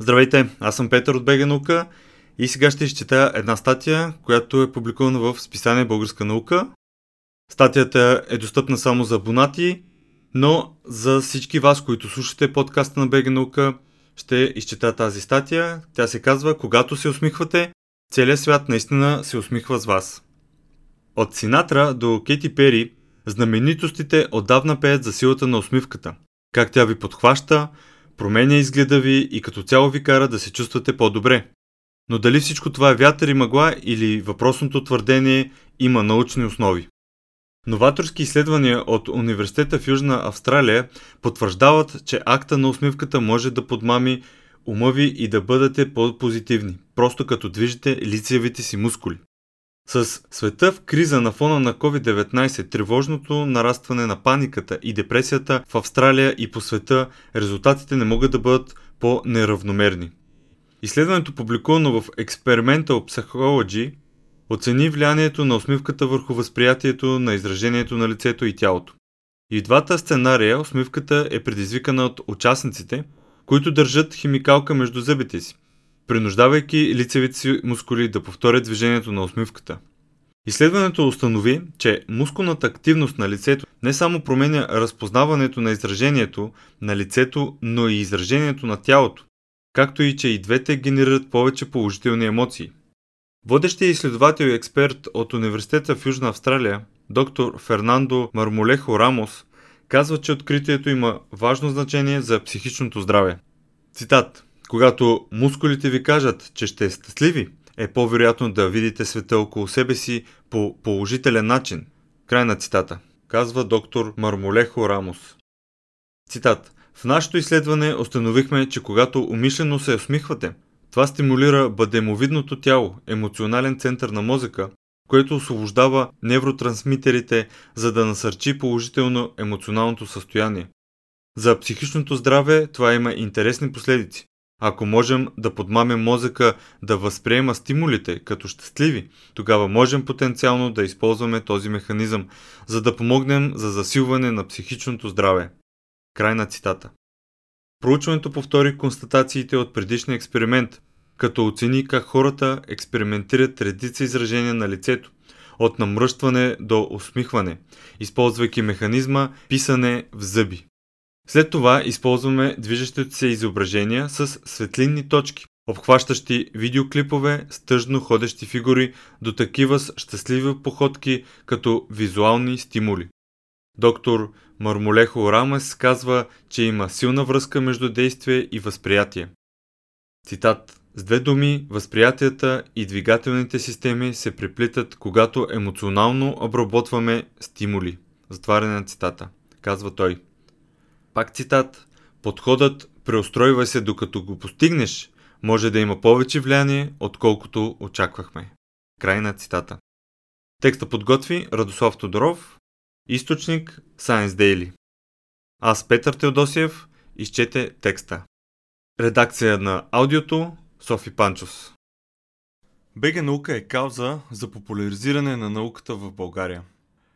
Здравейте, аз съм Петър от БГ наука и сега ще изчета една статия, която е публикувана в списание Българска наука. Статията е достъпна само за абонати, но за всички вас, които слушате подкаста на БГ наука, ще изчета тази статия. Тя се казва Когато се усмихвате, целият свят наистина се усмихва с вас. От Синатра до Кети Пери, знаменитостите отдавна пеят за силата на усмивката. Как тя ви подхваща, променя изгледа ви и като цяло ви кара да се чувствате по-добре. Но дали всичко това е вятър и мъгла или въпросното твърдение има научни основи? Новаторски изследвания от Университета в Южна Австралия потвърждават, че акта на усмивката може да подмами ума ви и да бъдете по-позитивни, просто като движите лицевите си мускули. С света в криза на фона на COVID-19, тревожното нарастване на паниката и депресията в Австралия и по света, резултатите не могат да бъдат по-неравномерни. Изследването, публикувано в Experimental Psychology, оцени влиянието на усмивката върху възприятието на изражението на лицето и тялото. И в двата сценария усмивката е предизвикана от участниците, които държат химикалка между зъбите си принуждавайки лицевите си мускули да повторят движението на усмивката. Изследването установи, че мускулната активност на лицето не само променя разпознаването на изражението на лицето, но и изражението на тялото, както и че и двете генерират повече положителни емоции. Водещият изследовател и експерт от Университета в Южна Австралия, доктор Фернандо Мармолехо Рамос, казва, че откритието има важно значение за психичното здраве. Цитат когато мускулите ви кажат, че ще щастливи, е по-вероятно да видите света около себе си по положителен начин. Край на цитата. Казва доктор Мармолехо Рамос. Цитат. В нашето изследване установихме, че когато умишлено се усмихвате, това стимулира бъдемовидното тяло, емоционален център на мозъка, което освобождава невротрансмитерите, за да насърчи положително емоционалното състояние. За психичното здраве това има интересни последици. Ако можем да подмамем мозъка да възприема стимулите като щастливи, тогава можем потенциално да използваме този механизъм, за да помогнем за засилване на психичното здраве. Край на цитата. Проучването повтори констатациите от предишния експеримент, като оцени как хората експериментират редица изражения на лицето, от намръщване до усмихване, използвайки механизма писане в зъби. След това използваме движещите се изображения с светлинни точки, обхващащи видеоклипове с тъжно ходещи фигури до такива с щастливи походки като визуални стимули. Доктор Мармолехо Рамес казва, че има силна връзка между действие и възприятие. Цитат с две думи, възприятията и двигателните системи се преплитат, когато емоционално обработваме стимули. Затваряне на цитата. Казва той. Пак цитат. Подходът преустройва се докато го постигнеш може да има повече влияние, отколкото очаквахме. Край на цитата. Текста подготви Радослав Тодоров, източник Science Daily. Аз Петър Теодосиев изчете текста. Редакция на аудиото Софи Панчос. БГ наука е кауза за популяризиране на науката в България.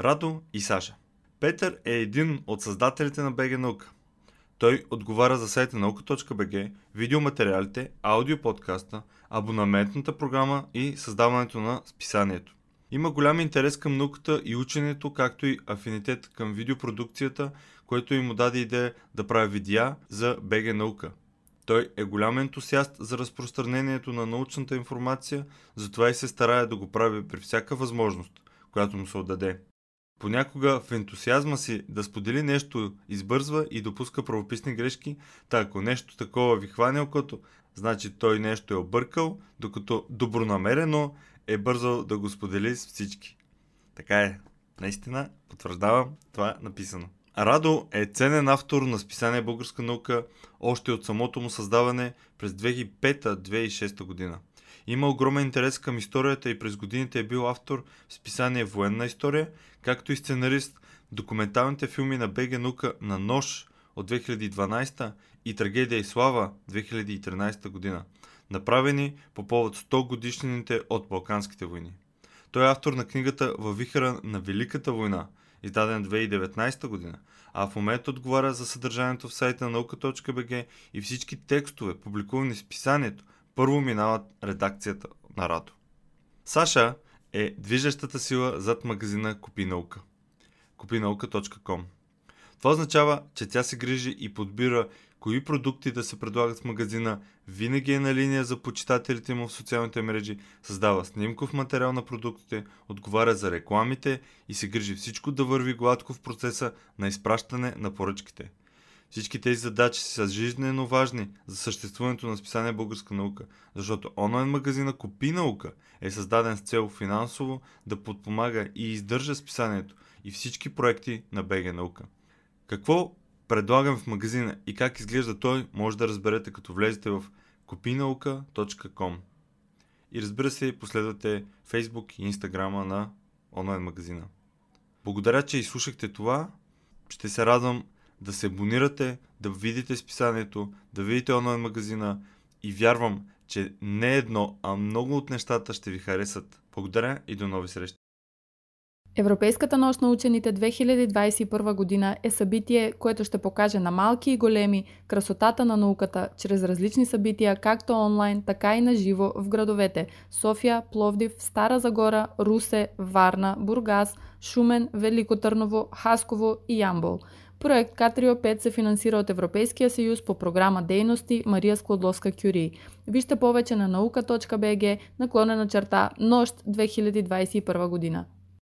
Радо и Саша. Петър е един от създателите на БГ наука. Той отговаря за сайта наука.бг, видеоматериалите, аудиоподкаста, абонаментната програма и създаването на списанието. Има голям интерес към науката и ученето, както и афинитет към видеопродукцията, което им даде идея да прави видеа за БГ наука. Той е голям ентусиаст за разпространението на научната информация, затова и се старае да го прави при всяка възможност, която му се отдаде. Понякога в ентусиазма си да сподели нещо избързва и допуска правописни грешки, та ако нещо такова ви хване окото, значи той нещо е объркал, докато добронамерено е бързал да го сподели с всички. Така е. Наистина, потвърждавам, това е написано. Радо е ценен автор на списание Българска наука още от самото му създаване през 2005-2006 година. Има огромен интерес към историята и през годините е бил автор в списание Военна история, както и сценарист документалните филми на БГ Наука на Нож от 2012 и Трагедия и слава 2013 година, направени по повод 100 годишнините от Балканските войни. Той е автор на книгата Във вихара на Великата война, издаден 2019 година, а в момента отговаря за съдържанието в сайта на наука.бг и всички текстове, публикувани в списанието, първо минават редакцията на Радо. Саша е движещата сила зад магазина Купи наука. Купинаука.com Това означава, че тя се грижи и подбира кои продукти да се предлагат в магазина, винаги е на линия за почитателите му в социалните мрежи, създава снимков материал на продуктите, отговаря за рекламите и се грижи всичко да върви гладко в процеса на изпращане на поръчките. Всички тези задачи са жизненно важни за съществуването на списание Българска наука, защото онлайн магазина Купи наука е създаден с цел финансово да подпомага и издържа списанието и всички проекти на БГ наука. Какво предлагам в магазина и как изглежда той, може да разберете като влезете в kupinauka.com и разбира се последвате Facebook и Instagram на онлайн магазина. Благодаря, че изслушахте това. Ще се радвам да се абонирате, да видите списанието, да видите онлайн магазина и вярвам, че не едно, а много от нещата ще ви харесат. Благодаря и до нови срещи! Европейската нощ на учените 2021 година е събитие, което ще покаже на малки и големи красотата на науката чрез различни събития, както онлайн, така и на живо в градовете София, Пловдив, Стара Загора, Русе, Варна, Бургас, Шумен, Велико Търново, Хасково и Ямбол. Проект Катрио 5 се финансира от Европейския съюз по програма Дейности Мария Склодловска Кюри. Вижте повече на наука.бг наклонена черта Нощ 2021 година.